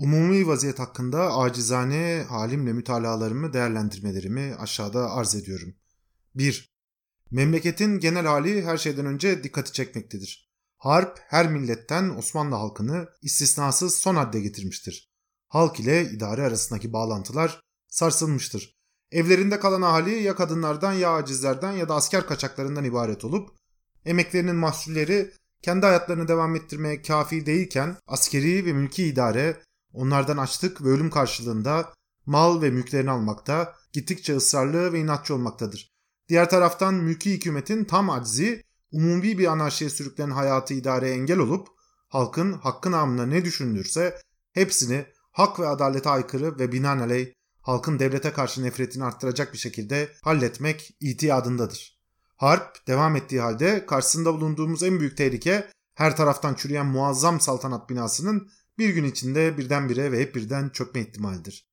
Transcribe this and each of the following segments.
Umumi vaziyet hakkında acizane halimle mütalalarımı değerlendirmelerimi aşağıda arz ediyorum. 1. Memleketin genel hali her şeyden önce dikkati çekmektedir. Harp her milletten Osmanlı halkını istisnasız son hadde getirmiştir. Halk ile idare arasındaki bağlantılar sarsılmıştır. Evlerinde kalan ahali ya kadınlardan ya acizlerden ya da asker kaçaklarından ibaret olup emeklerinin mahsulleri kendi hayatlarını devam ettirmeye kafi değilken askeri ve mülki idare onlardan açlık ve ölüm karşılığında mal ve mülklerini almakta, gittikçe ısrarlı ve inatçı olmaktadır. Diğer taraftan mülki hükümetin tam aczi, umumi bir anarşiye sürüklenen hayatı idareye engel olup, halkın hakkın namına ne düşünülürse hepsini hak ve adalete aykırı ve binaenaleyh halkın devlete karşı nefretini arttıracak bir şekilde halletmek itiyadındadır. Harp devam ettiği halde karşısında bulunduğumuz en büyük tehlike her taraftan çürüyen muazzam saltanat binasının bir gün içinde birdenbire ve hep birden çökme ihtimalidir.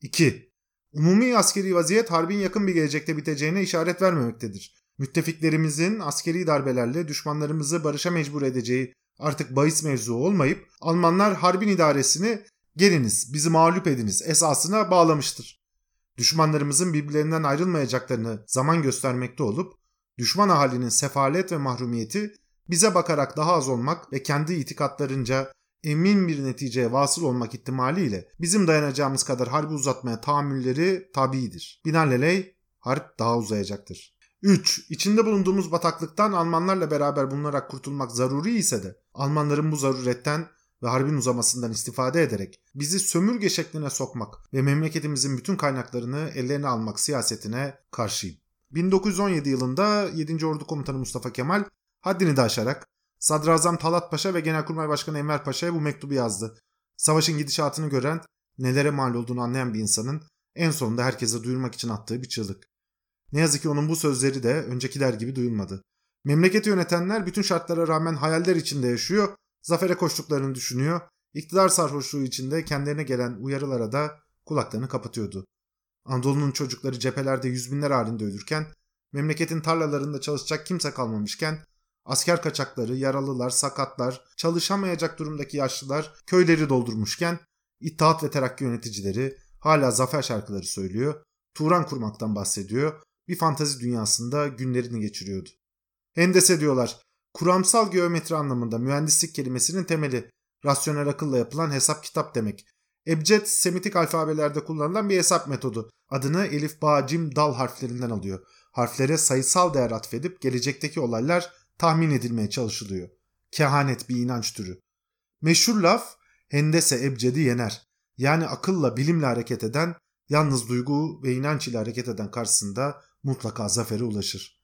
2. Umumi askeri vaziyet harbin yakın bir gelecekte biteceğine işaret vermemektedir. Müttefiklerimizin askeri darbelerle düşmanlarımızı barışa mecbur edeceği artık bahis mevzu olmayıp Almanlar harbin idaresini geliniz bizi mağlup ediniz esasına bağlamıştır. Düşmanlarımızın birbirlerinden ayrılmayacaklarını zaman göstermekte olup düşman ahalinin sefalet ve mahrumiyeti bize bakarak daha az olmak ve kendi itikatlarınca emin bir neticeye vasıl olmak ihtimaliyle bizim dayanacağımız kadar harbi uzatmaya tahammülleri tabidir. Binaenaleyh harp daha uzayacaktır. 3. İçinde bulunduğumuz bataklıktan Almanlarla beraber bulunarak kurtulmak zaruri ise de Almanların bu zaruretten ve harbin uzamasından istifade ederek bizi sömürge şekline sokmak ve memleketimizin bütün kaynaklarını ellerine almak siyasetine karşıyım. 1917 yılında 7. Ordu Komutanı Mustafa Kemal haddini de aşarak Sadrazam Talat Paşa ve Genelkurmay Başkanı Enver Paşa'ya bu mektubu yazdı. Savaşın gidişatını gören, nelere mal olduğunu anlayan bir insanın en sonunda herkese duyurmak için attığı bir çığlık. Ne yazık ki onun bu sözleri de öncekiler gibi duyulmadı. Memleketi yönetenler bütün şartlara rağmen hayaller içinde yaşıyor, zafere koştuklarını düşünüyor, iktidar sarhoşluğu içinde kendilerine gelen uyarılara da kulaklarını kapatıyordu. Anadolu'nun çocukları cephelerde yüz binler halinde ölürken, memleketin tarlalarında çalışacak kimse kalmamışken, asker kaçakları, yaralılar, sakatlar, çalışamayacak durumdaki yaşlılar köyleri doldurmuşken, İttihat ve Terakki yöneticileri hala zafer şarkıları söylüyor, Turan kurmaktan bahsediyor, bir fantazi dünyasında günlerini geçiriyordu. Hendese diyorlar, kuramsal geometri anlamında mühendislik kelimesinin temeli, rasyonel akılla yapılan hesap kitap demek. Ebced Semitik alfabelerde kullanılan bir hesap metodu. Adını elif, ba, cim, dal harflerinden alıyor. Harflere sayısal değer atfedip gelecekteki olaylar tahmin edilmeye çalışılıyor. Kehanet bir inanç türü. Meşhur laf hendese ebcedi yener. Yani akılla bilimle hareket eden, yalnız duygu ve inanç ile hareket eden karşısında mutlaka zafere ulaşır.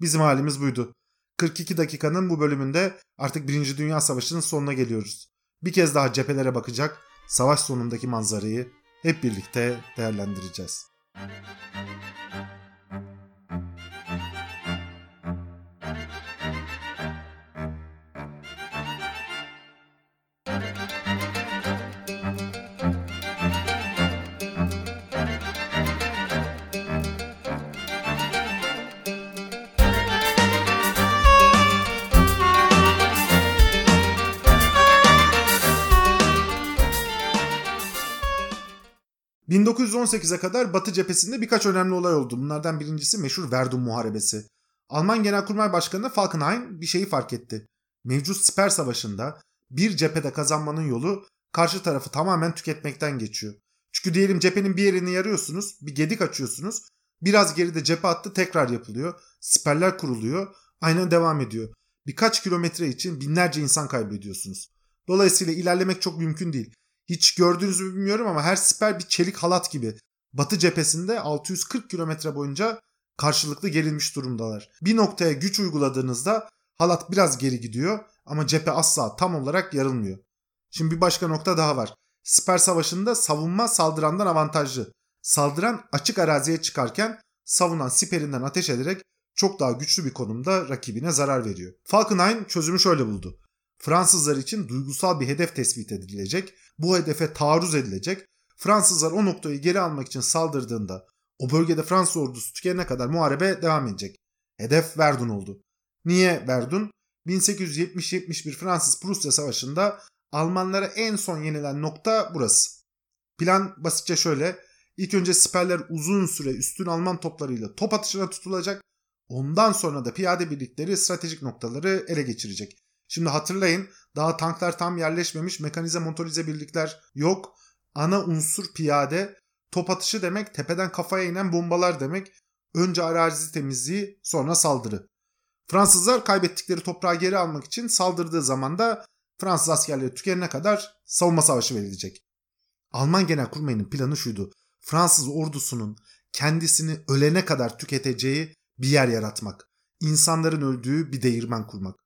Bizim halimiz buydu. 42 dakikanın bu bölümünde artık 1. Dünya Savaşı'nın sonuna geliyoruz. Bir kez daha cephelere bakacak, savaş sonundaki manzarayı hep birlikte değerlendireceğiz. Müzik 1918'e kadar Batı cephesinde birkaç önemli olay oldu. Bunlardan birincisi meşhur Verdun Muharebesi. Alman Genelkurmay Başkanı Falkenhayn bir şeyi fark etti. Mevcut siper savaşında bir cephede kazanmanın yolu karşı tarafı tamamen tüketmekten geçiyor. Çünkü diyelim cephenin bir yerini yarıyorsunuz, bir gedik açıyorsunuz. Biraz geride cephe attı tekrar yapılıyor. Siperler kuruluyor. Aynen devam ediyor. Birkaç kilometre için binlerce insan kaybediyorsunuz. Dolayısıyla ilerlemek çok mümkün değil. Hiç gördünüz mü bilmiyorum ama her siper bir çelik halat gibi. Batı cephesinde 640 kilometre boyunca karşılıklı gerilmiş durumdalar. Bir noktaya güç uyguladığınızda halat biraz geri gidiyor ama cephe asla tam olarak yarılmıyor. Şimdi bir başka nokta daha var. Siper savaşında savunma saldırandan avantajlı. Saldıran açık araziye çıkarken savunan siperinden ateş ederek çok daha güçlü bir konumda rakibine zarar veriyor. Falkenhayn çözümü şöyle buldu. Fransızlar için duygusal bir hedef tespit edilecek, bu hedefe taarruz edilecek. Fransızlar o noktayı geri almak için saldırdığında o bölgede Fransız ordusu tükenene kadar muharebe devam edecek. Hedef Verdun oldu. Niye Verdun? 1870-71 Fransız-Prusya Savaşı'nda Almanlara en son yenilen nokta burası. Plan basitçe şöyle. İlk önce siperler uzun süre üstün Alman toplarıyla top atışına tutulacak. Ondan sonra da piyade birlikleri stratejik noktaları ele geçirecek. Şimdi hatırlayın daha tanklar tam yerleşmemiş mekanize motorize birlikler yok. Ana unsur piyade top atışı demek tepeden kafaya inen bombalar demek. Önce arazi temizliği sonra saldırı. Fransızlar kaybettikleri toprağı geri almak için saldırdığı zaman da Fransız askerleri tükenene kadar savunma savaşı verilecek. Alman Genelkurmay'ın planı şuydu. Fransız ordusunun kendisini ölene kadar tüketeceği bir yer yaratmak. İnsanların öldüğü bir değirmen kurmak.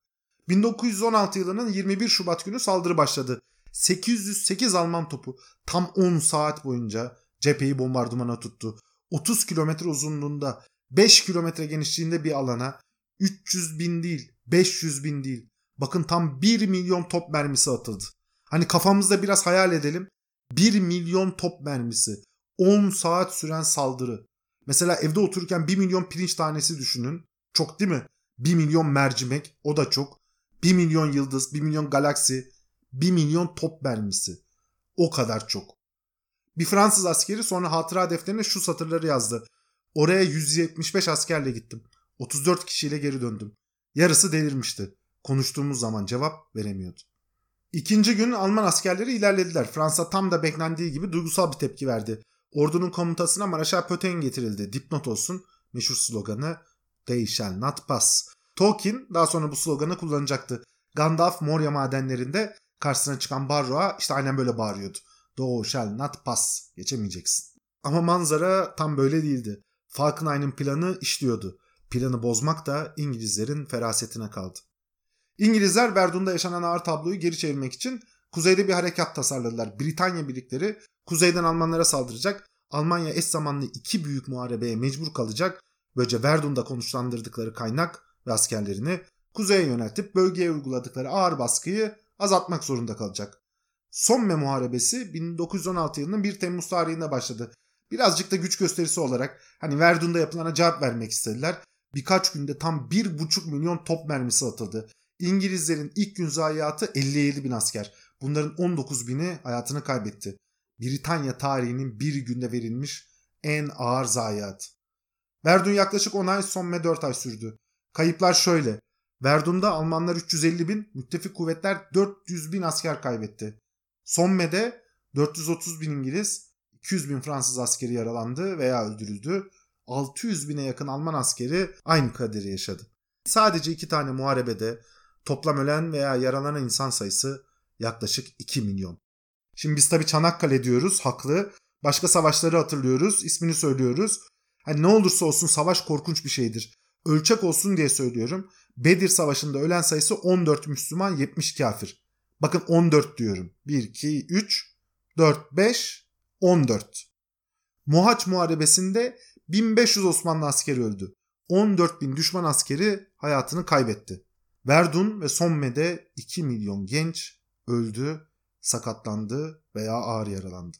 1916 yılının 21 Şubat günü saldırı başladı. 808 Alman topu tam 10 saat boyunca cepheyi bombardımana tuttu. 30 kilometre uzunluğunda 5 kilometre genişliğinde bir alana 300 bin değil 500 bin değil bakın tam 1 milyon top mermisi atıldı. Hani kafamızda biraz hayal edelim 1 milyon top mermisi 10 saat süren saldırı. Mesela evde otururken 1 milyon pirinç tanesi düşünün. Çok değil mi? 1 milyon mercimek o da çok. 1 milyon yıldız, 1 milyon galaksi, 1 milyon top mermisi. O kadar çok. Bir Fransız askeri sonra hatıra defterine şu satırları yazdı. Oraya 175 askerle gittim. 34 kişiyle geri döndüm. Yarısı delirmişti. Konuştuğumuz zaman cevap veremiyordu. İkinci gün Alman askerleri ilerlediler. Fransa tam da beklendiği gibi duygusal bir tepki verdi. Ordunun komutasına Maraşal Pöten getirildi. Dipnot olsun meşhur sloganı They shall not pass. Tolkien daha sonra bu sloganı kullanacaktı. Gandalf Moria madenlerinde karşısına çıkan Barro'a işte aynen böyle bağırıyordu. Thou shall not pass. Geçemeyeceksin. Ama manzara tam böyle değildi. Falkenhayn'ın planı işliyordu. Planı bozmak da İngilizlerin ferasetine kaldı. İngilizler Verdun'da yaşanan ağır tabloyu geri çevirmek için kuzeyde bir harekat tasarladılar. Britanya birlikleri kuzeyden Almanlara saldıracak. Almanya eş zamanlı iki büyük muharebeye mecbur kalacak. Böylece Verdun'da konuşlandırdıkları kaynak ve askerlerini kuzeye yöneltip bölgeye uyguladıkları ağır baskıyı azaltmak zorunda kalacak. Somme Muharebesi 1916 yılının 1 Temmuz tarihinde başladı. Birazcık da güç gösterisi olarak hani Verdun'da yapılana cevap vermek istediler. Birkaç günde tam 1,5 milyon top mermisi atıldı. İngilizlerin ilk gün zayiatı 57 bin asker. Bunların 19 bini hayatını kaybetti. Britanya tarihinin bir günde verilmiş en ağır zayiat. Verdun yaklaşık 10 ay Somme 4 ay sürdü. Kayıplar şöyle. Verdun'da Almanlar 350 bin, müttefik kuvvetler 400 bin asker kaybetti. Somme'de 430 bin İngiliz, 200 bin Fransız askeri yaralandı veya öldürüldü. 600 bine yakın Alman askeri aynı kaderi yaşadı. Sadece iki tane muharebede toplam ölen veya yaralanan insan sayısı yaklaşık 2 milyon. Şimdi biz tabii Çanakkale diyoruz haklı. Başka savaşları hatırlıyoruz, ismini söylüyoruz. Hani ne olursa olsun savaş korkunç bir şeydir. Ölçek olsun diye söylüyorum. Bedir Savaşı'nda ölen sayısı 14 Müslüman 70 kafir. Bakın 14 diyorum. 1, 2, 3, 4, 5, 14. Muhaç Muharebesi'nde 1500 Osmanlı askeri öldü. 14 bin düşman askeri hayatını kaybetti. Verdun ve Somme'de 2 milyon genç öldü, sakatlandı veya ağır yaralandı.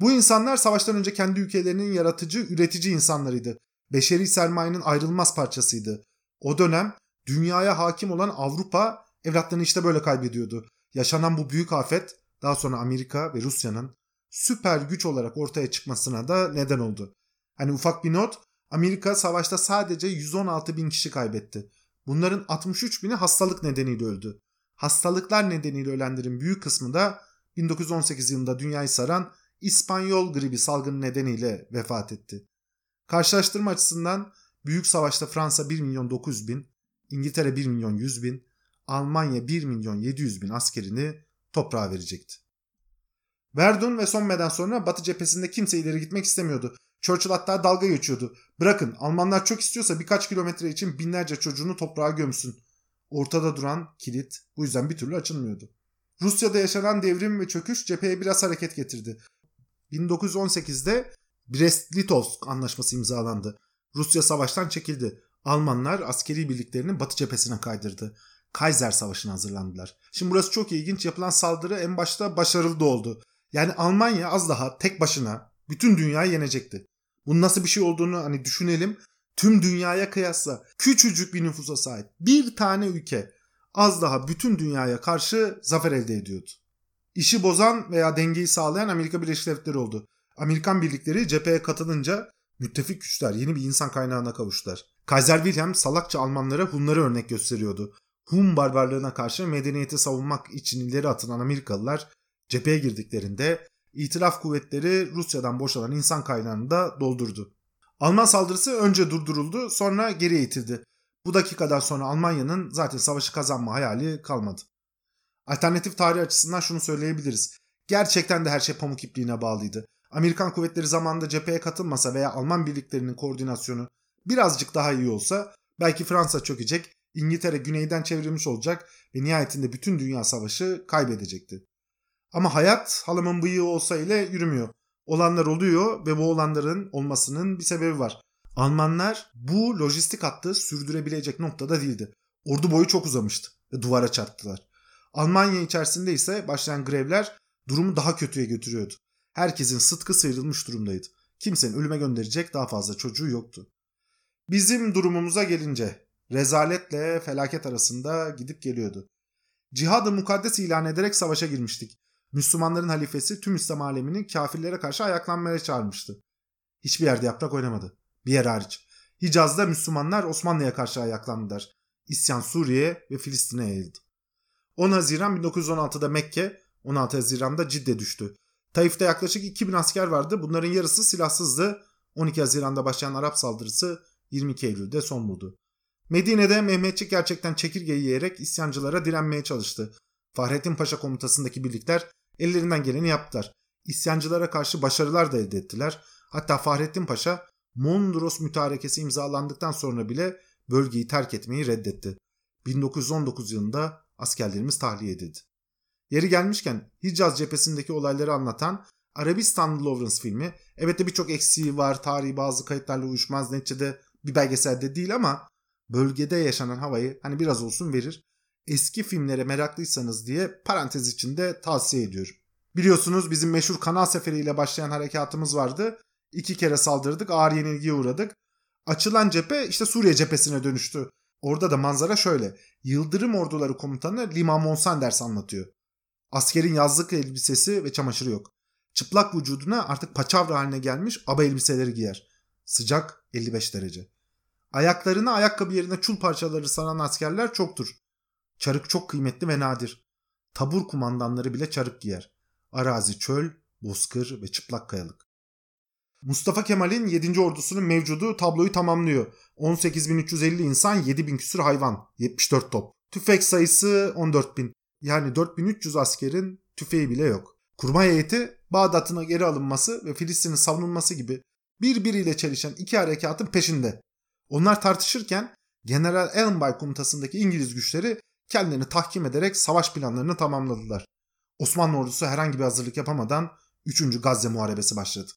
Bu insanlar savaştan önce kendi ülkelerinin yaratıcı, üretici insanlarıydı. Beşeri sermayenin ayrılmaz parçasıydı. O dönem dünyaya hakim olan Avrupa evlatlarını işte böyle kaybediyordu. Yaşanan bu büyük afet daha sonra Amerika ve Rusya'nın süper güç olarak ortaya çıkmasına da neden oldu. Hani ufak bir not Amerika savaşta sadece 116 bin kişi kaybetti. Bunların 63 bini hastalık nedeniyle öldü. Hastalıklar nedeniyle ölenlerin büyük kısmı da 1918 yılında dünyayı saran İspanyol gribi salgını nedeniyle vefat etti. Karşılaştırma açısından Büyük Savaş'ta Fransa 1 milyon 900 bin, İngiltere 1 milyon 100 bin, Almanya 1 milyon 700 bin askerini toprağa verecekti. Verdun ve Somme'den sonra Batı cephesinde kimse ileri gitmek istemiyordu. Churchill hatta dalga geçiyordu. Bırakın Almanlar çok istiyorsa birkaç kilometre için binlerce çocuğunu toprağa gömsün. Ortada duran kilit bu yüzden bir türlü açılmıyordu. Rusya'da yaşanan devrim ve çöküş cepheye biraz hareket getirdi. 1918'de Brest-Litovsk anlaşması imzalandı. Rusya savaştan çekildi. Almanlar askeri birliklerini batı cephesine kaydırdı. Kaiser Savaşı'na hazırlandılar. Şimdi burası çok ilginç. Yapılan saldırı en başta başarılı da oldu. Yani Almanya az daha tek başına bütün dünyayı yenecekti. Bunun nasıl bir şey olduğunu hani düşünelim. Tüm dünyaya kıyasla küçücük bir nüfusa sahip bir tane ülke az daha bütün dünyaya karşı zafer elde ediyordu. İşi bozan veya dengeyi sağlayan Amerika Birleşik Devletleri oldu. Amerikan birlikleri cepheye katılınca müttefik güçler yeni bir insan kaynağına kavuştular. Kaiser Wilhelm salakça Almanlara Hunları örnek gösteriyordu. Hun barbarlığına karşı medeniyeti savunmak için ileri atılan Amerikalılar cepheye girdiklerinde İtilaf kuvvetleri Rusya'dan boşalan insan kaynağını da doldurdu. Alman saldırısı önce durduruldu sonra geri itildi. Bu dakikadan sonra Almanya'nın zaten savaşı kazanma hayali kalmadı. Alternatif tarih açısından şunu söyleyebiliriz. Gerçekten de her şey pamuk ipliğine bağlıydı. Amerikan kuvvetleri zamanında cepheye katılmasa veya Alman birliklerinin koordinasyonu birazcık daha iyi olsa belki Fransa çökecek, İngiltere güneyden çevrilmiş olacak ve nihayetinde bütün dünya savaşı kaybedecekti. Ama hayat halamın bıyığı olsa ile yürümüyor. Olanlar oluyor ve bu olanların olmasının bir sebebi var. Almanlar bu lojistik hattı sürdürebilecek noktada değildi. Ordu boyu çok uzamıştı ve duvara çarptılar. Almanya içerisinde ise başlayan grevler durumu daha kötüye götürüyordu. Herkesin sıtkı sıyrılmış durumdaydı. Kimsenin ölüme gönderecek daha fazla çocuğu yoktu. Bizim durumumuza gelince rezaletle felaket arasında gidip geliyordu. Cihadı mukaddes ilan ederek savaşa girmiştik. Müslümanların halifesi tüm İslam alemini kafirlere karşı ayaklanmaya çağırmıştı. Hiçbir yerde yaprak oynamadı. Bir yer hariç. Hicaz'da Müslümanlar Osmanlı'ya karşı ayaklandılar. İsyan Suriye ve Filistin'e yayıldı. 10 Haziran 1916'da Mekke, 16 Haziran'da Cidde düştü. Taif'te yaklaşık 2000 asker vardı. Bunların yarısı silahsızdı. 12 Haziran'da başlayan Arap saldırısı 22 Eylül'de son buldu. Medine'de Mehmetçik gerçekten çekirge yiyerek isyancılara direnmeye çalıştı. Fahrettin Paşa komutasındaki birlikler ellerinden geleni yaptılar. İsyancılara karşı başarılar da elde ettiler. Hatta Fahrettin Paşa Mondros mütarekesi imzalandıktan sonra bile bölgeyi terk etmeyi reddetti. 1919 yılında askerlerimiz tahliye edildi. Yeri gelmişken Hicaz cephesindeki olayları anlatan Arabistan Lawrence filmi evet de birçok eksiği var, tarihi bazı kayıtlarla uyuşmaz neticede bir belgeselde değil ama bölgede yaşanan havayı hani biraz olsun verir. Eski filmlere meraklıysanız diye parantez içinde tavsiye ediyorum. Biliyorsunuz bizim meşhur kanal seferiyle başlayan harekatımız vardı. İki kere saldırdık, ağır yenilgiye uğradık. Açılan cephe işte Suriye cephesine dönüştü. Orada da manzara şöyle. Yıldırım Orduları Komutanı Lima Monsanders anlatıyor. Askerin yazlık elbisesi ve çamaşırı yok. Çıplak vücuduna artık paçavra haline gelmiş aba elbiseleri giyer. Sıcak 55 derece. Ayaklarına ayakkabı yerine çul parçaları saran askerler çoktur. Çarık çok kıymetli ve nadir. Tabur kumandanları bile çarık giyer. Arazi çöl, bozkır ve çıplak kayalık. Mustafa Kemal'in 7. ordusunun mevcudu tabloyu tamamlıyor. 18.350 insan, 7.000 küsur hayvan, 74 top. Tüfek sayısı 14.000. Yani 4300 askerin tüfeği bile yok. Kurmay heyeti Bağdat'ına geri alınması ve Filistin'in savunulması gibi birbiriyle çelişen iki harekatın peşinde. Onlar tartışırken General Allenby komutasındaki İngiliz güçleri kendilerini tahkim ederek savaş planlarını tamamladılar. Osmanlı ordusu herhangi bir hazırlık yapamadan 3. Gazze Muharebesi başladı.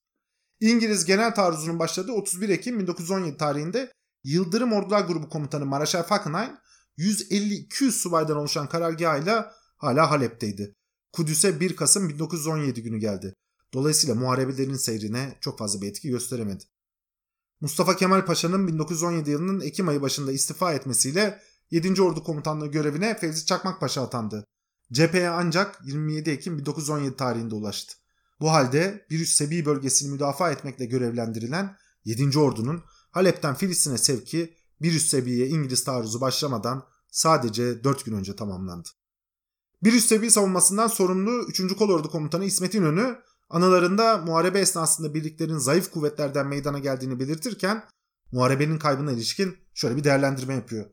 İngiliz genel taarruzunun başladığı 31 Ekim 1917 tarihinde Yıldırım Ordular Grubu Komutanı Maraşal Falkenhayn 150-200 subaydan oluşan karargahıyla hala Halep'teydi. Kudüs'e 1 Kasım 1917 günü geldi. Dolayısıyla muharebelerin seyrine çok fazla bir etki gösteremedi. Mustafa Kemal Paşa'nın 1917 yılının Ekim ayı başında istifa etmesiyle 7. Ordu Komutanlığı görevine Fevzi Çakmak Paşa atandı. Cepheye ancak 27 Ekim 1917 tarihinde ulaştı. Bu halde bir üst Sebi bölgesini müdafaa etmekle görevlendirilen 7. Ordu'nun Halep'ten Filistin'e sevki bir üst seviye İngiliz taarruzu başlamadan sadece 4 gün önce tamamlandı. Bir üst seviye savunmasından sorumlu 3. Kolordu Komutanı İsmet İnönü anılarında muharebe esnasında birliklerin zayıf kuvvetlerden meydana geldiğini belirtirken muharebenin kaybına ilişkin şöyle bir değerlendirme yapıyor.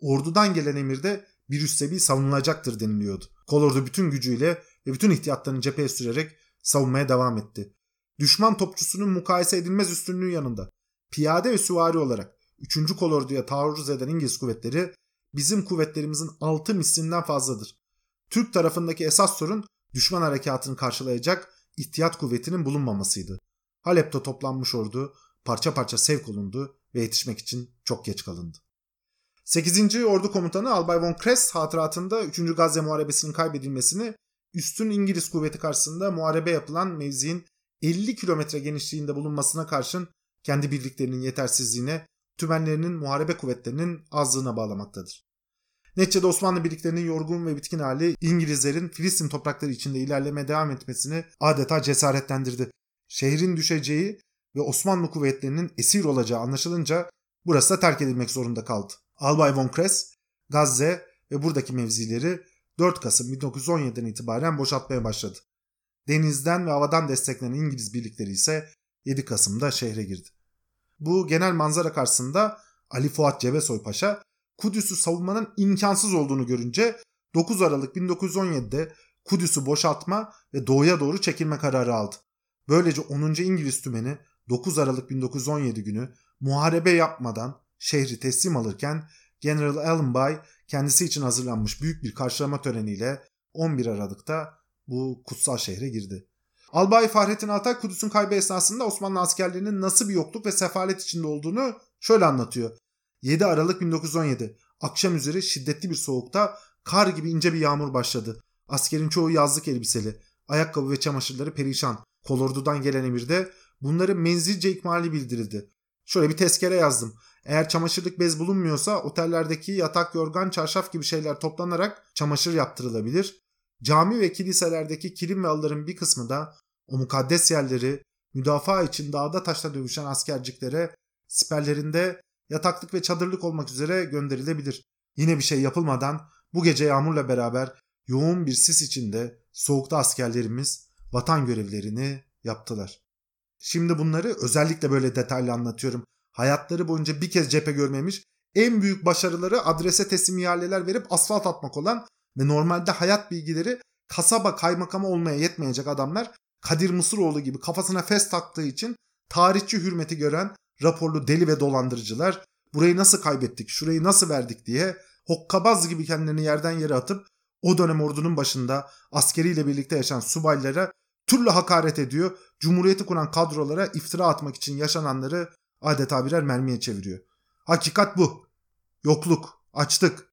Ordudan gelen emirde bir üst seviye savunulacaktır deniliyordu. Kolordu bütün gücüyle ve bütün ihtiyatlarını cepheye sürerek savunmaya devam etti. Düşman topçusunun mukayese edilmez üstünlüğü yanında piyade ve süvari olarak 3. kolorduya taarruz eden İngiliz kuvvetleri bizim kuvvetlerimizin 6 mislinden fazladır. Türk tarafındaki esas sorun düşman harekatını karşılayacak ihtiyat kuvvetinin bulunmamasıydı. Halep'te toplanmış ordu parça parça sevk olundu ve yetişmek için çok geç kalındı. 8. Ordu Komutanı Albay von Kress hatıratında 3. Gazze Muharebesi'nin kaybedilmesini üstün İngiliz kuvveti karşısında muharebe yapılan mevziin 50 kilometre genişliğinde bulunmasına karşın kendi birliklerinin yetersizliğine, tümenlerinin muharebe kuvvetlerinin azlığına bağlamaktadır. Neticede Osmanlı birliklerinin yorgun ve bitkin hali İngilizlerin Filistin toprakları içinde ilerlemeye devam etmesini adeta cesaretlendirdi. Şehrin düşeceği ve Osmanlı kuvvetlerinin esir olacağı anlaşılınca burası da terk edilmek zorunda kaldı. Albay von Kress, Gazze ve buradaki mevzileri 4 Kasım 1917'den itibaren boşaltmaya başladı. Denizden ve havadan desteklenen İngiliz birlikleri ise 7 Kasım'da şehre girdi. Bu genel manzara karşısında Ali Fuat Cebesoy Paşa Kudüs'ü savunmanın imkansız olduğunu görünce 9 Aralık 1917'de Kudüs'ü boşaltma ve doğuya doğru çekilme kararı aldı. Böylece 10. İngiliz tümeni 9 Aralık 1917 günü muharebe yapmadan şehri teslim alırken General Allenby kendisi için hazırlanmış büyük bir karşılama töreniyle 11 Aralık'ta bu kutsal şehre girdi. Albay Fahrettin Altay Kudüs'ün kaybı esnasında Osmanlı askerlerinin nasıl bir yokluk ve sefalet içinde olduğunu şöyle anlatıyor. 7 Aralık 1917 akşam üzeri şiddetli bir soğukta kar gibi ince bir yağmur başladı. Askerin çoğu yazlık elbiseli, ayakkabı ve çamaşırları perişan. Kolordudan gelen emirde bunları menzilce ikmali bildirildi. Şöyle bir tezkere yazdım. Eğer çamaşırlık bez bulunmuyorsa otellerdeki yatak, yorgan, çarşaf gibi şeyler toplanarak çamaşır yaptırılabilir. Cami ve kiliselerdeki kilim ve alıların bir kısmı da o mukaddes yerleri müdafaa için dağda taşta dövüşen askerciklere siperlerinde yataklık ve çadırlık olmak üzere gönderilebilir. Yine bir şey yapılmadan bu gece yağmurla beraber yoğun bir sis içinde soğukta askerlerimiz vatan görevlerini yaptılar. Şimdi bunları özellikle böyle detaylı anlatıyorum. Hayatları boyunca bir kez cephe görmemiş, en büyük başarıları adrese teslim ihaleler verip asfalt atmak olan ve normalde hayat bilgileri kasaba kaymakamı olmaya yetmeyecek adamlar Kadir Mısıroğlu gibi kafasına fes taktığı için tarihçi hürmeti gören raporlu deli ve dolandırıcılar burayı nasıl kaybettik, şurayı nasıl verdik diye hokkabaz gibi kendilerini yerden yere atıp o dönem ordunun başında askeriyle birlikte yaşayan subaylara türlü hakaret ediyor. Cumhuriyeti kuran kadrolara iftira atmak için yaşananları adeta birer mermiye çeviriyor. Hakikat bu. Yokluk, açlık,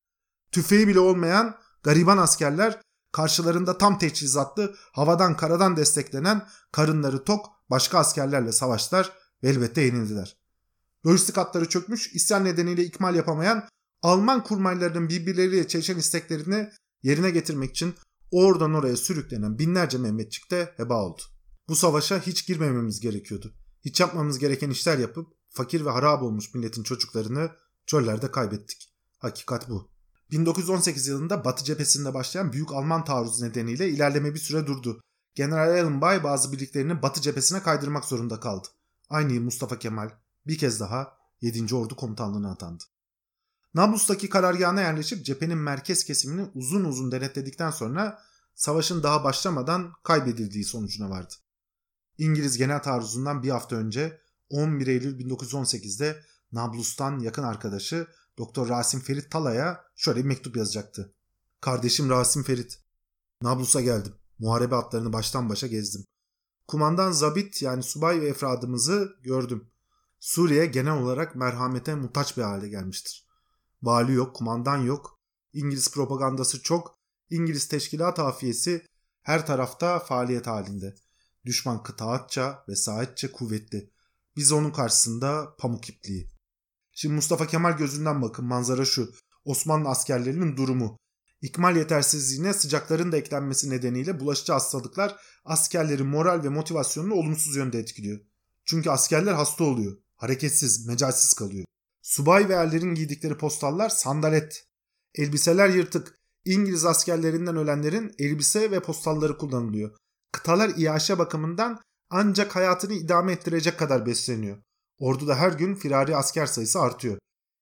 tüfeği bile olmayan gariban askerler karşılarında tam teçhizatlı havadan karadan desteklenen karınları tok başka askerlerle savaştılar ve elbette yenildiler. Lojistik hatları çökmüş, isyan nedeniyle ikmal yapamayan Alman kurmaylarının birbirleriyle çelişen isteklerini yerine getirmek için oradan oraya sürüklenen binlerce Mehmetçik de heba oldu. Bu savaşa hiç girmememiz gerekiyordu. Hiç yapmamız gereken işler yapıp fakir ve harap olmuş milletin çocuklarını çöllerde kaybettik. Hakikat bu. 1918 yılında Batı cephesinde başlayan Büyük Alman taarruzu nedeniyle ilerleme bir süre durdu. General Allenby bazı birliklerini Batı cephesine kaydırmak zorunda kaldı. Aynı yıl Mustafa Kemal bir kez daha 7. Ordu Komutanlığı'na atandı. Nablus'taki karargahına yerleşip cephenin merkez kesimini uzun uzun denetledikten sonra savaşın daha başlamadan kaybedildiği sonucuna vardı. İngiliz genel taarruzundan bir hafta önce 11 Eylül 1918'de Nablus'tan yakın arkadaşı Doktor Rasim Ferit Tala'ya şöyle bir mektup yazacaktı. Kardeşim Rasim Ferit. Nablus'a geldim. Muharebe atlarını baştan başa gezdim. Kumandan Zabit yani subay ve efradımızı gördüm. Suriye genel olarak merhamete muhtaç bir hale gelmiştir. Vali yok, kumandan yok. İngiliz propagandası çok. İngiliz teşkilat hafiyesi her tarafta faaliyet halinde. Düşman kıtaatça ve saatçe kuvvetli. Biz onun karşısında pamuk ipliği. Şimdi Mustafa Kemal gözünden bakın manzara şu. Osmanlı askerlerinin durumu. İkmal yetersizliğine sıcakların da eklenmesi nedeniyle bulaşıcı hastalıklar askerlerin moral ve motivasyonunu olumsuz yönde etkiliyor. Çünkü askerler hasta oluyor. Hareketsiz, mecalsiz kalıyor. Subay ve erlerin giydikleri postallar sandalet. Elbiseler yırtık. İngiliz askerlerinden ölenlerin elbise ve postalları kullanılıyor. Kıtalar iaşe bakımından ancak hayatını idame ettirecek kadar besleniyor. Orduda her gün firari asker sayısı artıyor.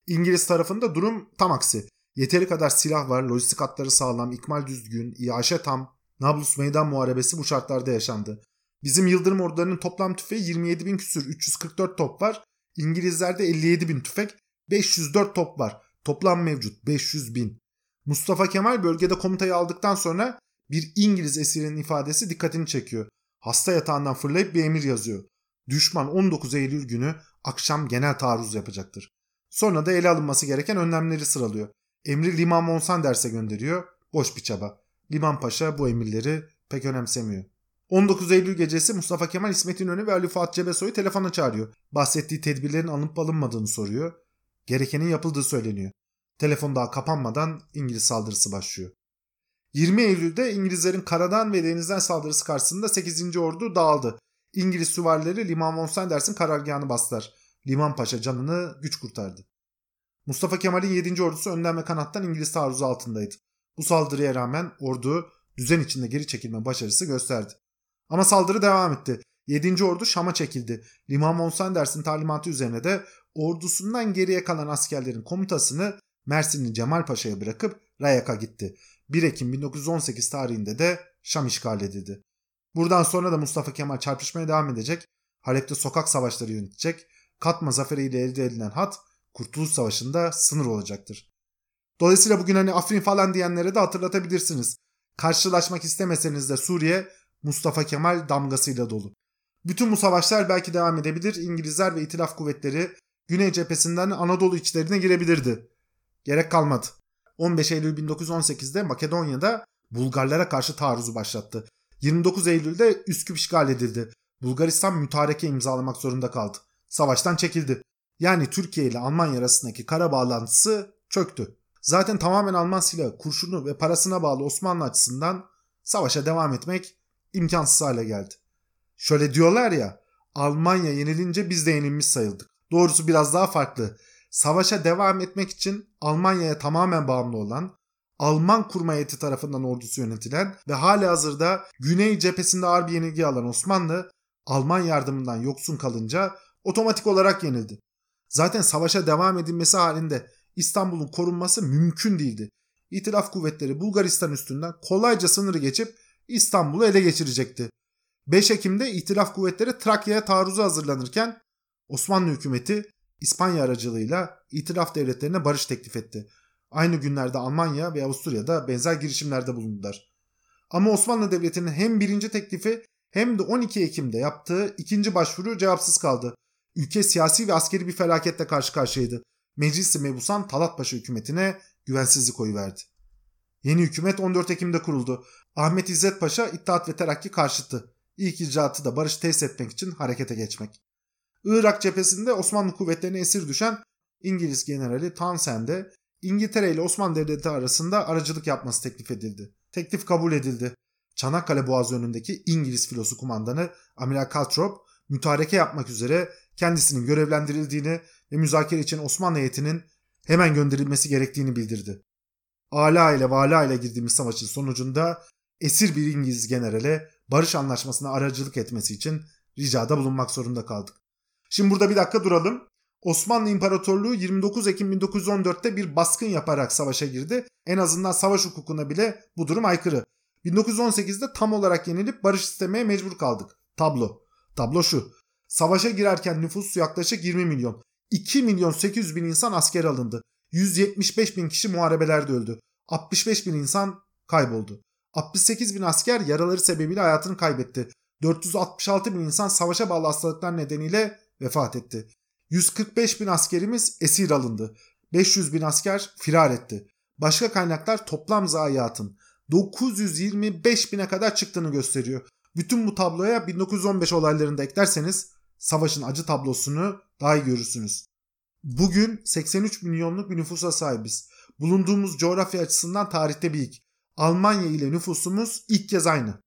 İngiliz tarafında durum tam aksi. Yeteri kadar silah var, lojistik hatları sağlam, ikmal düzgün, iaşe tam. Nablus meydan muharebesi bu şartlarda yaşandı. Bizim Yıldırım ordularının toplam tüfeği 27 bin küsür, 344 top var. İngilizlerde 57 bin tüfek, 504 top var. Toplam mevcut 500 bin. Mustafa Kemal bölgede komutayı aldıktan sonra bir İngiliz esirinin ifadesi dikkatini çekiyor. Hasta yatağından fırlayıp bir emir yazıyor. Düşman 19 Eylül günü akşam genel taarruz yapacaktır. Sonra da ele alınması gereken önlemleri sıralıyor. Emri Liman Monsanders'e gönderiyor. Boş bir çaba. Liman Paşa bu emirleri pek önemsemiyor. 19 Eylül gecesi Mustafa Kemal İsmet İnönü ve Ali Fuat Cebesoy'u telefona çağırıyor. Bahsettiği tedbirlerin alınıp alınmadığını soruyor. Gerekenin yapıldığı söyleniyor. Telefon daha kapanmadan İngiliz saldırısı başlıyor. 20 Eylül'de İngilizlerin karadan ve denizden saldırısı karşısında 8. Ordu dağıldı. İngiliz süvarileri Liman von Sanders'in karargahını bastılar. Liman Paşa canını güç kurtardı. Mustafa Kemal'in 7. ordusu önden ve kanattan İngiliz taarruzu altındaydı. Bu saldırıya rağmen ordu düzen içinde geri çekilme başarısı gösterdi. Ama saldırı devam etti. 7. ordu Şam'a çekildi. Liman von Sanders'in talimatı üzerine de ordusundan geriye kalan askerlerin komutasını Mersin'in Cemal Paşa'ya bırakıp Rayak'a gitti. 1 Ekim 1918 tarihinde de Şam işgal edildi. Buradan sonra da Mustafa Kemal çarpışmaya devam edecek, Halep'te sokak savaşları yönetecek, Katma zaferiyle elde edilen hat Kurtuluş Savaşı'nda sınır olacaktır. Dolayısıyla bugün hani Afrin falan diyenlere de hatırlatabilirsiniz. Karşılaşmak istemeseniz de Suriye Mustafa Kemal damgasıyla dolu. Bütün bu savaşlar belki devam edebilir. İngilizler ve İtilaf kuvvetleri Güney cephesinden Anadolu içlerine girebilirdi. Gerek kalmadı. 15 Eylül 1918'de Makedonya'da Bulgarlara karşı taarruzu başlattı. 29 Eylül'de Üsküp işgal edildi. Bulgaristan mütareke imzalamak zorunda kaldı. Savaştan çekildi. Yani Türkiye ile Almanya arasındaki kara bağlantısı çöktü. Zaten tamamen Alman silahı, kurşunu ve parasına bağlı Osmanlı açısından savaşa devam etmek imkansız hale geldi. Şöyle diyorlar ya, Almanya yenilince biz de yenilmiş sayıldık. Doğrusu biraz daha farklı. Savaşa devam etmek için Almanya'ya tamamen bağımlı olan, Alman kurma heyeti tarafından ordusu yönetilen ve hali hazırda Güney cephesinde ağır bir yenilgi alan Osmanlı, Alman yardımından yoksun kalınca otomatik olarak yenildi. Zaten savaşa devam edilmesi halinde İstanbul'un korunması mümkün değildi. İtilaf kuvvetleri Bulgaristan üstünden kolayca sınırı geçip İstanbul'u ele geçirecekti. 5 Ekim'de İtilaf kuvvetleri Trakya'ya taarruza hazırlanırken Osmanlı hükümeti İspanya aracılığıyla İtilaf devletlerine barış teklif etti. Aynı günlerde Almanya ve Avusturya'da benzer girişimlerde bulundular. Ama Osmanlı Devleti'nin hem birinci teklifi hem de 12 Ekim'de yaptığı ikinci başvuru cevapsız kaldı. Ülke siyasi ve askeri bir felaketle karşı karşıyaydı. Meclis-i Mebusan Talatpaşa hükümetine güvensizlik oyu verdi. Yeni hükümet 14 Ekim'de kuruldu. Ahmet İzzet Paşa İttihat ve Terakki karşıtı. İlk icraatı da barış tesis etmek için harekete geçmek. Irak cephesinde Osmanlı kuvvetlerine esir düşen İngiliz generali Townsend'e İngiltere ile Osmanlı Devleti arasında aracılık yapması teklif edildi. Teklif kabul edildi. Çanakkale Boğazı önündeki İngiliz filosu kumandanı Amiral Calthrop mütareke yapmak üzere kendisinin görevlendirildiğini ve müzakere için Osmanlı heyetinin hemen gönderilmesi gerektiğini bildirdi. Ala ile Vala ile girdiğimiz savaşın sonucunda esir bir İngiliz generale barış anlaşmasına aracılık etmesi için ricada bulunmak zorunda kaldık. Şimdi burada bir dakika duralım. Osmanlı İmparatorluğu 29 Ekim 1914'te bir baskın yaparak savaşa girdi. En azından savaş hukukuna bile bu durum aykırı. 1918'de tam olarak yenilip barış istemeye mecbur kaldık. Tablo. Tablo şu. Savaşa girerken nüfus yaklaşık 20 milyon. 2 milyon 800 bin insan asker alındı. 175 bin kişi muharebelerde öldü. 65 bin insan kayboldu. 68 bin asker yaraları sebebiyle hayatını kaybetti. 466 bin insan savaşa bağlı hastalıklar nedeniyle vefat etti. 145 bin askerimiz esir alındı. 500 bin asker firar etti. Başka kaynaklar toplam zayiatın 925 bine kadar çıktığını gösteriyor. Bütün bu tabloya 1915 olaylarını da eklerseniz savaşın acı tablosunu daha iyi görürsünüz. Bugün 83 milyonluk bir nüfusa sahibiz. Bulunduğumuz coğrafya açısından tarihte bir ilk. Almanya ile nüfusumuz ilk kez aynı.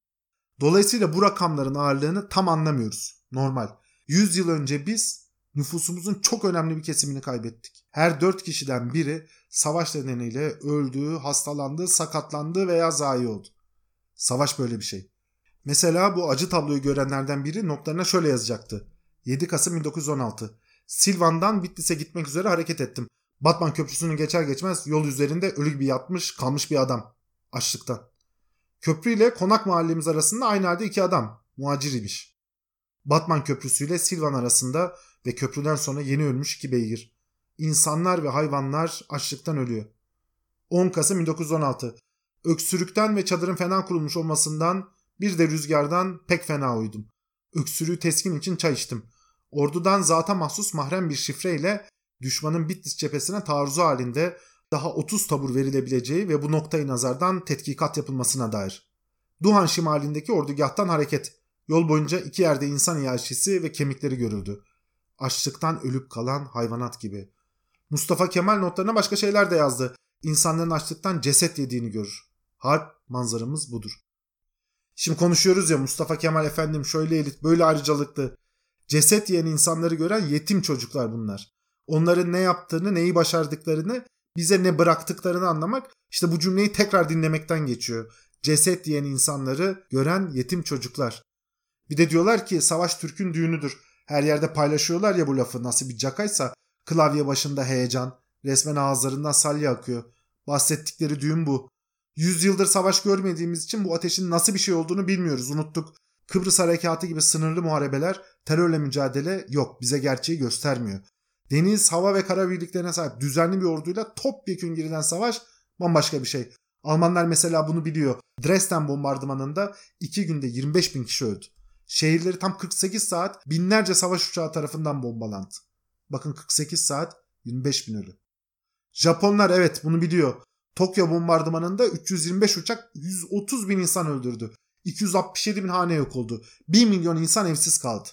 Dolayısıyla bu rakamların ağırlığını tam anlamıyoruz. Normal. 100 yıl önce biz nüfusumuzun çok önemli bir kesimini kaybettik. Her 4 kişiden biri savaş nedeniyle öldü, hastalandı, sakatlandı veya zayi oldu. Savaş böyle bir şey. Mesela bu acı tabloyu görenlerden biri notlarına şöyle yazacaktı. 7 Kasım 1916. Silvan'dan Bitlis'e gitmek üzere hareket ettim. Batman Köprüsü'nü geçer geçmez yol üzerinde ölü gibi yatmış kalmış bir adam. Açlıktan. Köprü ile konak mahallemiz arasında aynı halde iki adam. Muhacir imiş. Batman Köprüsü ile Silvan arasında ve köprüden sonra yeni ölmüş iki beygir. İnsanlar ve hayvanlar açlıktan ölüyor. 10 Kasım 1916. Öksürükten ve çadırın fena kurulmuş olmasından bir de rüzgardan pek fena uydum. Öksürüğü teskin için çay içtim. Ordudan zata mahsus mahrem bir şifreyle düşmanın Bitlis cephesine taarruzu halinde daha 30 tabur verilebileceği ve bu noktayı nazardan tetkikat yapılmasına dair. Duhan şimalindeki ordugahtan hareket. Yol boyunca iki yerde insan iaşesi ve kemikleri görüldü. Açlıktan ölüp kalan hayvanat gibi. Mustafa Kemal notlarına başka şeyler de yazdı. İnsanların açlıktan ceset yediğini görür. Harp manzaramız budur. Şimdi konuşuyoruz ya Mustafa Kemal efendim şöyle elit böyle ayrıcalıklı. Ceset yiyen insanları gören yetim çocuklar bunlar. Onların ne yaptığını, neyi başardıklarını, bize ne bıraktıklarını anlamak işte bu cümleyi tekrar dinlemekten geçiyor. Ceset yiyen insanları gören yetim çocuklar. Bir de diyorlar ki savaş Türk'ün düğünüdür. Her yerde paylaşıyorlar ya bu lafı nasıl bir cakaysa klavye başında heyecan, resmen ağızlarından salya akıyor. Bahsettikleri düğün bu. Yüzyıldır savaş görmediğimiz için bu ateşin nasıl bir şey olduğunu bilmiyoruz, unuttuk. Kıbrıs Harekatı gibi sınırlı muharebeler, terörle mücadele yok, bize gerçeği göstermiyor. Deniz, hava ve kara birliklerine sahip düzenli bir orduyla topyekun girilen savaş bambaşka bir şey. Almanlar mesela bunu biliyor. Dresden bombardımanında 2 günde 25 bin kişi öldü. Şehirleri tam 48 saat binlerce savaş uçağı tarafından bombalandı. Bakın 48 saat 25 bin ölü. Japonlar evet bunu biliyor. Tokyo bombardımanında 325 uçak 130 bin insan öldürdü. 267 bin hane yok oldu. 1 milyon insan evsiz kaldı.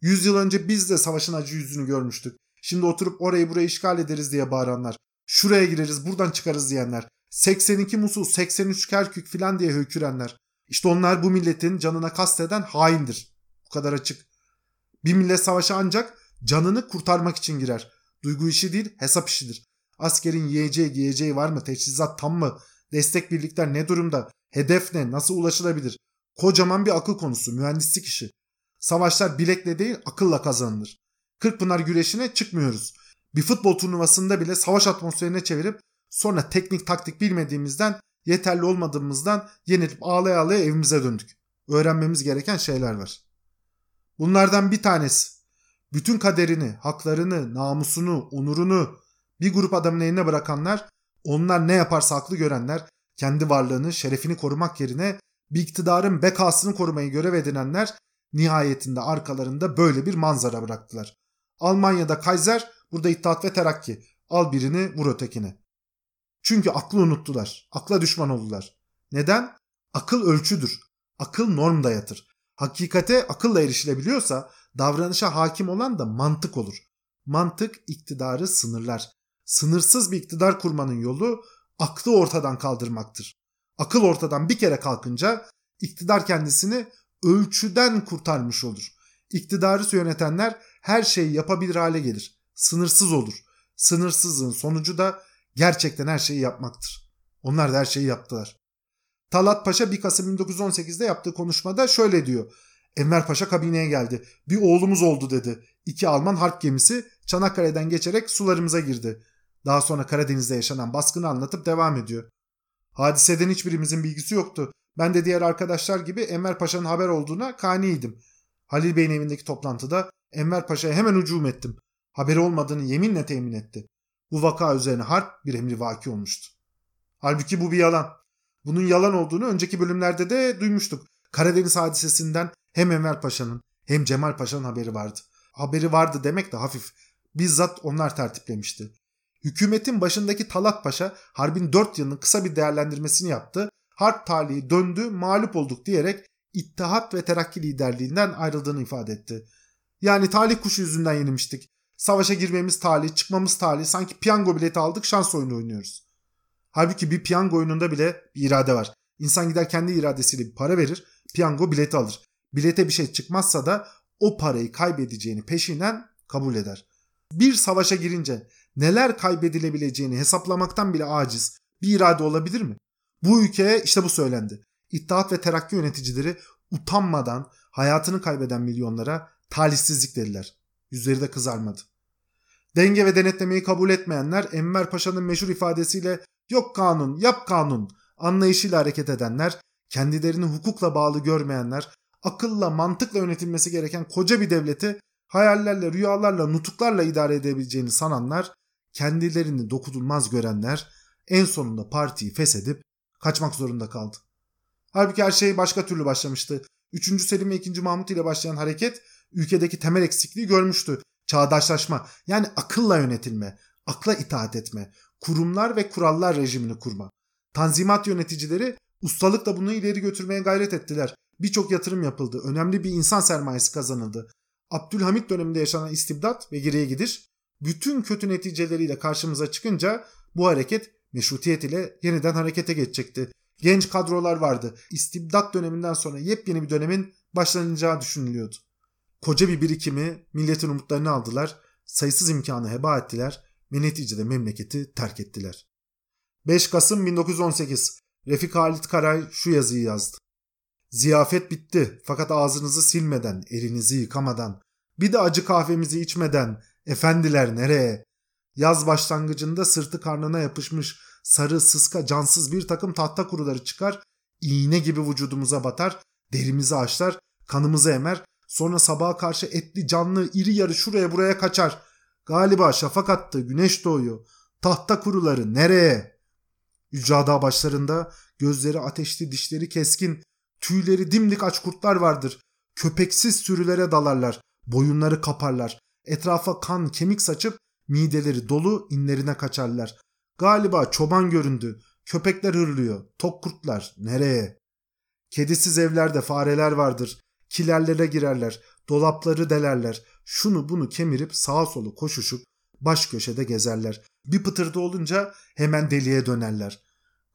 100 yıl önce biz de savaşın acı yüzünü görmüştük. Şimdi oturup orayı burayı işgal ederiz diye bağıranlar. Şuraya gireriz buradan çıkarız diyenler. 82 Musul 83 Kerkük filan diye hökürenler. İşte onlar bu milletin canına kasteden haindir. Bu kadar açık. Bir millet savaşa ancak canını kurtarmak için girer. Duygu işi değil hesap işidir. Askerin yiyeceği giyeceği var mı? Teçhizat tam mı? Destek birlikler ne durumda? Hedef ne? Nasıl ulaşılabilir? Kocaman bir akıl konusu. Mühendislik işi. Savaşlar bilekle değil akılla kazanılır. Kırkpınar güreşine çıkmıyoruz. Bir futbol turnuvasında bile savaş atmosferine çevirip sonra teknik taktik bilmediğimizden yeterli olmadığımızdan yenilip ağlaya ağlaya evimize döndük. Öğrenmemiz gereken şeyler var. Bunlardan bir tanesi bütün kaderini, haklarını, namusunu, onurunu bir grup adamın eline bırakanlar, onlar ne yaparsa haklı görenler, kendi varlığını, şerefini korumak yerine bir iktidarın bekasını korumayı görev edinenler nihayetinde arkalarında böyle bir manzara bıraktılar. Almanya'da Kaiser, burada İttihat ve Terakki. Al birini vur ötekini. Çünkü aklı unuttular. Akla düşman oldular. Neden? Akıl ölçüdür. Akıl norm dayatır. Hakikate akılla erişilebiliyorsa davranışa hakim olan da mantık olur. Mantık iktidarı sınırlar. Sınırsız bir iktidar kurmanın yolu aklı ortadan kaldırmaktır. Akıl ortadan bir kere kalkınca iktidar kendisini ölçüden kurtarmış olur. İktidarı yönetenler her şeyi yapabilir hale gelir. Sınırsız olur. Sınırsızlığın sonucu da gerçekten her şeyi yapmaktır. Onlar da her şeyi yaptılar. Talat Paşa 1 Kasım 1918'de yaptığı konuşmada şöyle diyor. Enver Paşa kabineye geldi. Bir oğlumuz oldu dedi. İki Alman harp gemisi Çanakkale'den geçerek sularımıza girdi. Daha sonra Karadeniz'de yaşanan baskını anlatıp devam ediyor. Hadiseden hiçbirimizin bilgisi yoktu. Ben de diğer arkadaşlar gibi Enver Paşa'nın haber olduğuna kaniydim. Halil Bey'in evindeki toplantıda Enver Paşa'ya hemen hücum ettim. Haberi olmadığını yeminle temin etti. Bu vaka üzerine harp bir emri vaki olmuştu. Halbuki bu bir yalan. Bunun yalan olduğunu önceki bölümlerde de duymuştuk. Karadeniz hadisesinden hem Enver Paşa'nın hem Cemal Paşa'nın haberi vardı. Haberi vardı demek de hafif. Bizzat onlar tertiplemişti. Hükümetin başındaki Talat Paşa harbin 4 yılının kısa bir değerlendirmesini yaptı. Harp talihi döndü, mağlup olduk diyerek İttihat ve Terakki liderliğinden ayrıldığını ifade etti. Yani talih kuşu yüzünden yenilmiştik. Savaşa girmemiz talih, çıkmamız talih. Sanki piyango bileti aldık, şans oyunu oynuyoruz. Halbuki bir piyango oyununda bile bir irade var. İnsan gider kendi iradesiyle bir para verir, piyango bileti alır. Bilete bir şey çıkmazsa da o parayı kaybedeceğini peşinden kabul eder. Bir savaşa girince neler kaybedilebileceğini hesaplamaktan bile aciz bir irade olabilir mi? Bu ülkeye işte bu söylendi. İttihat ve Terakki yöneticileri utanmadan hayatını kaybeden milyonlara talihsizlik dediler. Yüzleri de kızarmadı. Denge ve denetlemeyi kabul etmeyenler Enver Paşa'nın meşhur ifadesiyle yok kanun yap kanun anlayışıyla hareket edenler, kendilerini hukukla bağlı görmeyenler, akılla mantıkla yönetilmesi gereken koca bir devleti hayallerle, rüyalarla, nutuklarla idare edebileceğini sananlar, kendilerini dokunulmaz görenler en sonunda partiyi feshedip kaçmak zorunda kaldı. Halbuki her şey başka türlü başlamıştı. 3. Selim ve 2. Mahmut ile başlayan hareket ülkedeki temel eksikliği görmüştü. Çağdaşlaşma yani akılla yönetilme, akla itaat etme, kurumlar ve kurallar rejimini kurma. Tanzimat yöneticileri ustalıkla bunu ileri götürmeye gayret ettiler. Birçok yatırım yapıldı. Önemli bir insan sermayesi kazanıldı. Abdülhamit döneminde yaşanan istibdat ve geriye gidiş bütün kötü neticeleriyle karşımıza çıkınca bu hareket meşrutiyet ile yeniden harekete geçecekti. Genç kadrolar vardı. İstibdat döneminden sonra yepyeni bir dönemin başlanacağı düşünülüyordu. Koca bir birikimi milletin umutlarını aldılar, sayısız imkanı heba ettiler ve neticede memleketi terk ettiler. 5 Kasım 1918 Refik Halit Karay şu yazıyı yazdı. Ziyafet bitti fakat ağzınızı silmeden, elinizi yıkamadan, bir de acı kahvemizi içmeden, efendiler nereye? Yaz başlangıcında sırtı karnına yapışmış sarı sıska cansız bir takım tahta kuruları çıkar, iğne gibi vücudumuza batar, derimizi açlar, kanımızı emer, sonra sabaha karşı etli canlı iri yarı şuraya buraya kaçar. Galiba şafak attı, güneş doğuyor. Tahta kuruları nereye? Yücada başlarında gözleri ateşli, dişleri keskin, tüyleri dimdik aç kurtlar vardır. Köpeksiz sürülere dalarlar, boyunları kaparlar. Etrafa kan, kemik saçıp mideleri dolu inlerine kaçarlar. Galiba çoban göründü. Köpekler hırlıyor. Tok kurtlar. Nereye? Kedisiz evlerde fareler vardır. Kilerlere girerler. Dolapları delerler. Şunu bunu kemirip sağa solu koşuşup baş köşede gezerler. Bir pıtırdı olunca hemen deliye dönerler.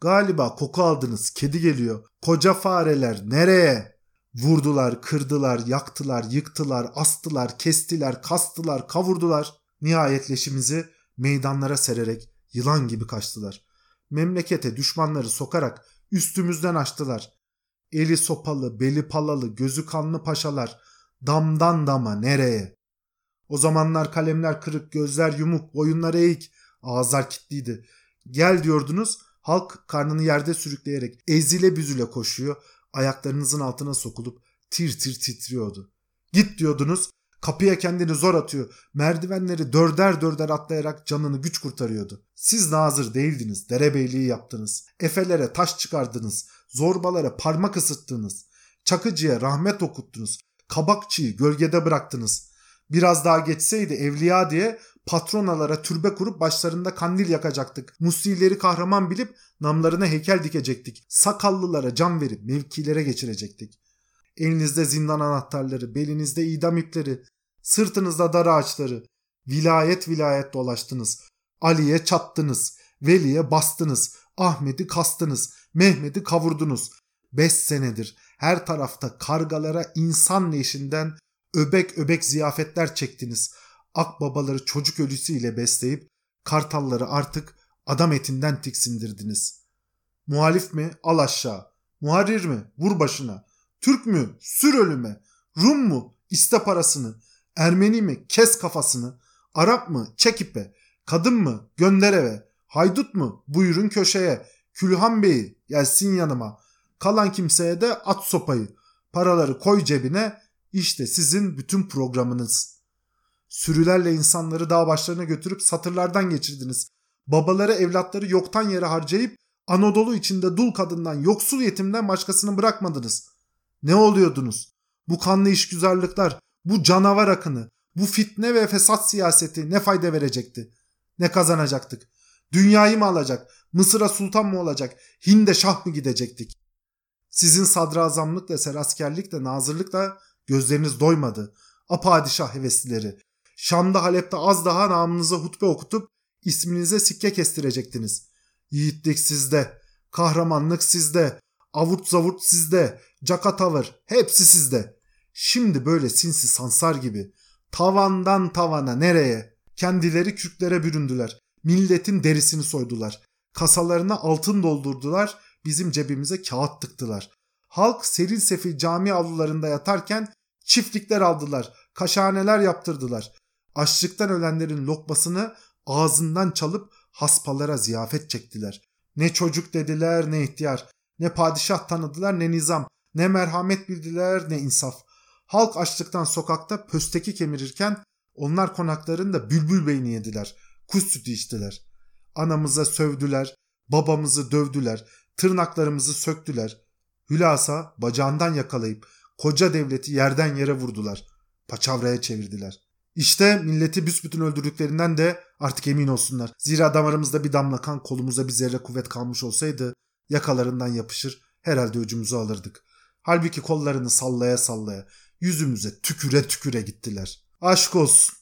Galiba koku aldınız. Kedi geliyor. Koca fareler. Nereye? Vurdular, kırdılar, yaktılar, yıktılar, astılar, kestiler, kastılar, kavurdular. Nihayet leşimizi meydanlara sererek yılan gibi kaçtılar. Memlekete düşmanları sokarak üstümüzden açtılar. Eli sopalı, beli palalı, gözü kanlı paşalar damdan dama nereye? O zamanlar kalemler kırık, gözler yumuk, boyunlar eğik, ağızlar kilitliydi. Gel diyordunuz, halk karnını yerde sürükleyerek ezile büzüle koşuyor, ayaklarınızın altına sokulup tir tir titriyordu. Git diyordunuz, Kapıya kendini zor atıyor. Merdivenleri dörder dörder atlayarak canını güç kurtarıyordu. Siz nazır değildiniz. Derebeyliği yaptınız. Efelere taş çıkardınız. Zorbalara parmak ısıttınız. Çakıcıya rahmet okuttunuz. Kabakçıyı gölgede bıraktınız. Biraz daha geçseydi evliya diye patronalara türbe kurup başlarında kandil yakacaktık. Musileri kahraman bilip namlarına heykel dikecektik. Sakallılara can verip mevkilere geçirecektik. Elinizde zindan anahtarları, belinizde idam ipleri, sırtınızda dar ağaçları. Vilayet vilayet dolaştınız. Ali'ye çattınız. Veli'ye bastınız. Ahmet'i kastınız. Mehmet'i kavurdunuz. Beş senedir her tarafta kargalara insan leşinden öbek öbek ziyafetler çektiniz. Akbabaları çocuk ölüsüyle besleyip kartalları artık adam etinden tiksindirdiniz. Muhalif mi? Al aşağı. Muharrir mi? Vur başına. Türk mü? Sür ölüme. Rum mu? İste parasını. Ermeni mi? Kes kafasını. Arap mı? Çek ipe. Kadın mı? Gönder eve. Haydut mu? Buyurun köşeye. Külhan Bey'i gelsin yanıma. Kalan kimseye de at sopayı. Paraları koy cebine. İşte sizin bütün programınız. Sürülerle insanları dağ başlarına götürüp satırlardan geçirdiniz. Babaları evlatları yoktan yere harcayıp Anadolu içinde dul kadından yoksul yetimden başkasını bırakmadınız. Ne oluyordunuz? Bu kanlı işgüzarlıklar, bu canavar akını, bu fitne ve fesat siyaseti ne fayda verecekti? Ne kazanacaktık? Dünyayı mı alacak? Mısır'a sultan mı olacak? Hind'e şah mı gidecektik? Sizin sadrazamlıkla, seraskerlikle, nazırlıkla gözleriniz doymadı. Apadişah heveslileri. Şam'da Halep'te az daha namınıza hutbe okutup isminize sikke kestirecektiniz. Yiğitlik sizde, kahramanlık sizde, avurt zavurt sizde, caka tavır hepsi sizde. Şimdi böyle sinsi sansar gibi tavandan tavana nereye? Kendileri kürklere büründüler. Milletin derisini soydular. Kasalarına altın doldurdular. Bizim cebimize kağıt tıktılar. Halk seril sefil cami avlularında yatarken çiftlikler aldılar. Kaşhaneler yaptırdılar. Açlıktan ölenlerin lokmasını ağzından çalıp haspalara ziyafet çektiler. Ne çocuk dediler ne ihtiyar. Ne padişah tanıdılar ne nizam. Ne merhamet bildiler ne insaf. Halk açlıktan sokakta pösteki kemirirken onlar konaklarında bülbül beyni yediler. Kuş sütü içtiler. Anamıza sövdüler, babamızı dövdüler, tırnaklarımızı söktüler. Hülasa bacağından yakalayıp koca devleti yerden yere vurdular. Paçavraya çevirdiler. İşte milleti büsbütün öldürdüklerinden de artık emin olsunlar. Zira damarımızda bir damla kan kolumuza bir zerre kuvvet kalmış olsaydı yakalarından yapışır herhalde ucumuzu alırdık. Halbuki kollarını sallaya sallaya yüzümüze tüküre tüküre gittiler. Aşk olsun.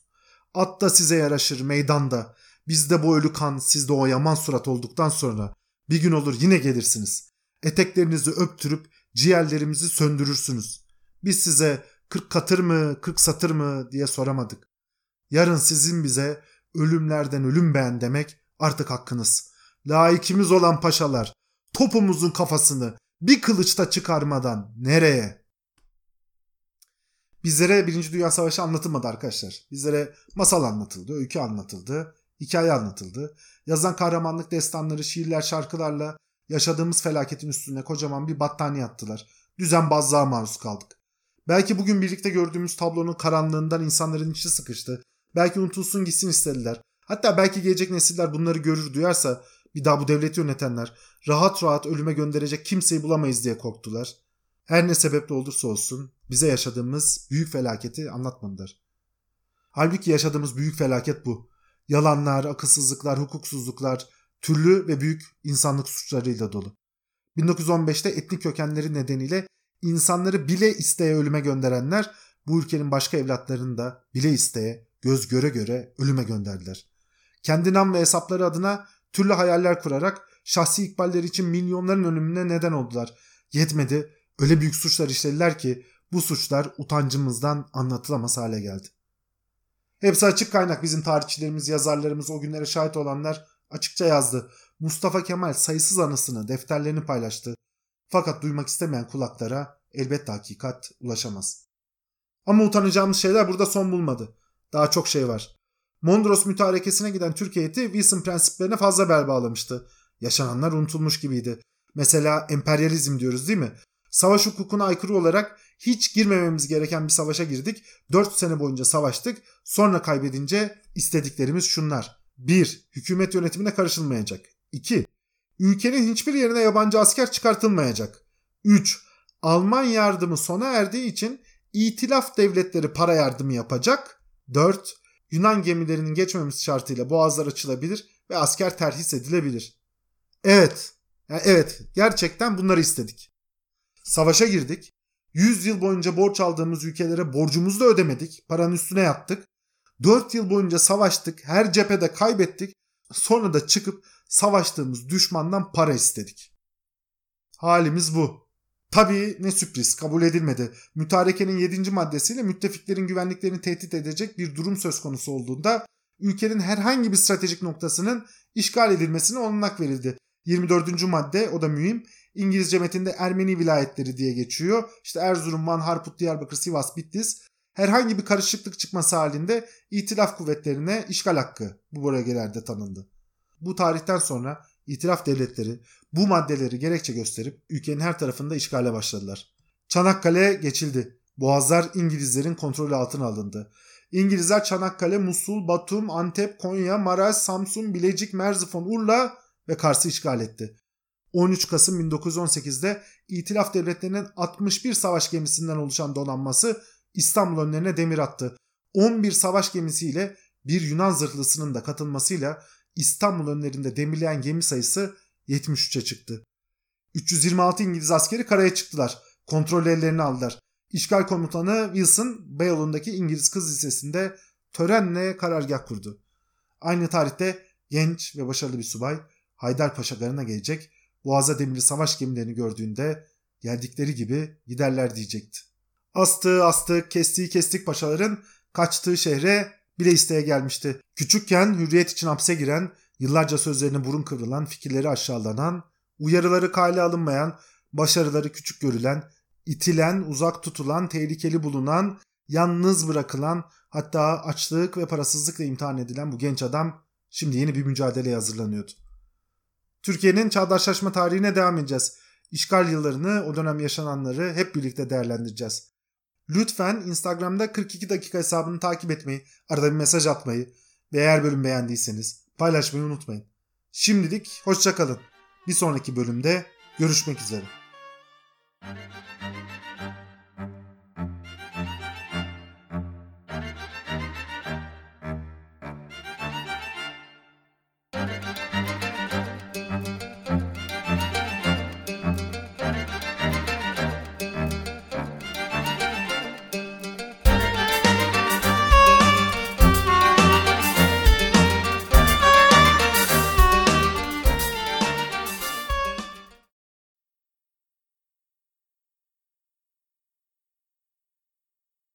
At da size yaraşır meydanda. Bizde bu ölü kan sizde o yaman surat olduktan sonra bir gün olur yine gelirsiniz. Eteklerinizi öptürüp ciğerlerimizi söndürürsünüz. Biz size kırk katır mı kırk satır mı diye soramadık. Yarın sizin bize ölümlerden ölüm beğen demek artık hakkınız. Laikimiz olan paşalar topumuzun kafasını bir kılıçta çıkarmadan nereye? Bizlere Birinci Dünya Savaşı anlatılmadı arkadaşlar. Bizlere masal anlatıldı, öykü anlatıldı, hikaye anlatıldı. Yazan kahramanlık destanları, şiirler, şarkılarla yaşadığımız felaketin üstüne kocaman bir battaniye attılar. Düzenbazlığa maruz kaldık. Belki bugün birlikte gördüğümüz tablonun karanlığından insanların içi sıkıştı. Belki unutulsun gitsin istediler. Hatta belki gelecek nesiller bunları görür duyarsa bir daha bu devleti yönetenler rahat rahat ölüme gönderecek kimseyi bulamayız diye korktular. Her ne sebeple olursa olsun bize yaşadığımız büyük felaketi anlatmadılar. Halbuki yaşadığımız büyük felaket bu. Yalanlar, akılsızlıklar, hukuksuzluklar, türlü ve büyük insanlık suçlarıyla dolu. 1915'te etnik kökenleri nedeniyle insanları bile isteye ölüme gönderenler bu ülkenin başka evlatlarını da bile isteye, göz göre göre ölüme gönderdiler. Kendi nam ve hesapları adına türlü hayaller kurarak şahsi ikballeri için milyonların ölümüne neden oldular. Yetmedi, öyle büyük suçlar işlediler ki bu suçlar utancımızdan anlatılamaz hale geldi. Hepsi açık kaynak bizim tarihçilerimiz, yazarlarımız, o günlere şahit olanlar açıkça yazdı. Mustafa Kemal sayısız anısını, defterlerini paylaştı. Fakat duymak istemeyen kulaklara elbette hakikat ulaşamaz. Ama utanacağımız şeyler burada son bulmadı. Daha çok şey var. Mondros mütarekesine giden Türk heyeti Wilson prensiplerine fazla bel bağlamıştı. Yaşananlar unutulmuş gibiydi. Mesela emperyalizm diyoruz değil mi? Savaş hukukuna aykırı olarak hiç girmememiz gereken bir savaşa girdik. 4 sene boyunca savaştık. Sonra kaybedince istediklerimiz şunlar. 1. Hükümet yönetimine karışılmayacak. 2. Ülkenin hiçbir yerine yabancı asker çıkartılmayacak. 3. Alman yardımı sona erdiği için itilaf devletleri para yardımı yapacak. 4. Yunan gemilerinin geçmemesi şartıyla boğazlar açılabilir ve asker terhis edilebilir. Evet, yani evet gerçekten bunları istedik. Savaşa girdik. 100 yıl boyunca borç aldığımız ülkelere borcumuzu da ödemedik. Paranın üstüne yattık. 4 yıl boyunca savaştık. Her cephede kaybettik. Sonra da çıkıp savaştığımız düşmandan para istedik. Halimiz bu. Tabii ne sürpriz kabul edilmedi. Mütarekenin 7. maddesiyle müttefiklerin güvenliklerini tehdit edecek bir durum söz konusu olduğunda ülkenin herhangi bir stratejik noktasının işgal edilmesine olanak verildi. 24. madde o da mühim. İngilizce metinde Ermeni vilayetleri diye geçiyor. İşte Erzurum, Van, Harput, Diyarbakır, Sivas, Bitlis. Herhangi bir karışıklık çıkması halinde itilaf kuvvetlerine işgal hakkı bu bölgelerde tanındı. Bu tarihten sonra itilaf devletleri bu maddeleri gerekçe gösterip ülkenin her tarafında işgale başladılar. Çanakkale geçildi. Boğazlar İngilizlerin kontrolü altına alındı. İngilizler Çanakkale, Musul, Batum, Antep, Konya, Maraş, Samsun, Bilecik, Merzifon, Urla ve Kars'ı işgal etti. 13 Kasım 1918'de İtilaf Devletleri'nin 61 savaş gemisinden oluşan donanması İstanbul önlerine demir attı. 11 savaş gemisiyle bir Yunan zırhlısının da katılmasıyla İstanbul önlerinde demirleyen gemi sayısı 73'e çıktı. 326 İngiliz askeri karaya çıktılar. Kontrol ellerini aldılar. İşgal komutanı Wilson Beyoğlu'ndaki İngiliz Kız Lisesi'nde törenle karargah kurdu. Aynı tarihte genç ve başarılı bir subay Haydarpaşa garına gelecek, boğaza demirli savaş gemilerini gördüğünde geldikleri gibi giderler diyecekti. Astığı astık, kestiği kestik paşaların kaçtığı şehre bile isteye gelmişti. Küçükken hürriyet için hapse giren, yıllarca sözlerine burun kıvrılan, fikirleri aşağılanan, uyarıları kale alınmayan, başarıları küçük görülen, itilen, uzak tutulan, tehlikeli bulunan, yalnız bırakılan, hatta açlık ve parasızlıkla imtihan edilen bu genç adam şimdi yeni bir mücadeleye hazırlanıyordu. Türkiye'nin çağdaşlaşma tarihine devam edeceğiz. İşgal yıllarını, o dönem yaşananları hep birlikte değerlendireceğiz. Lütfen Instagram'da 42 dakika hesabını takip etmeyi, arada bir mesaj atmayı ve eğer bölüm beğendiyseniz paylaşmayı unutmayın. Şimdilik hoşçakalın. Bir sonraki bölümde görüşmek üzere. Thank you.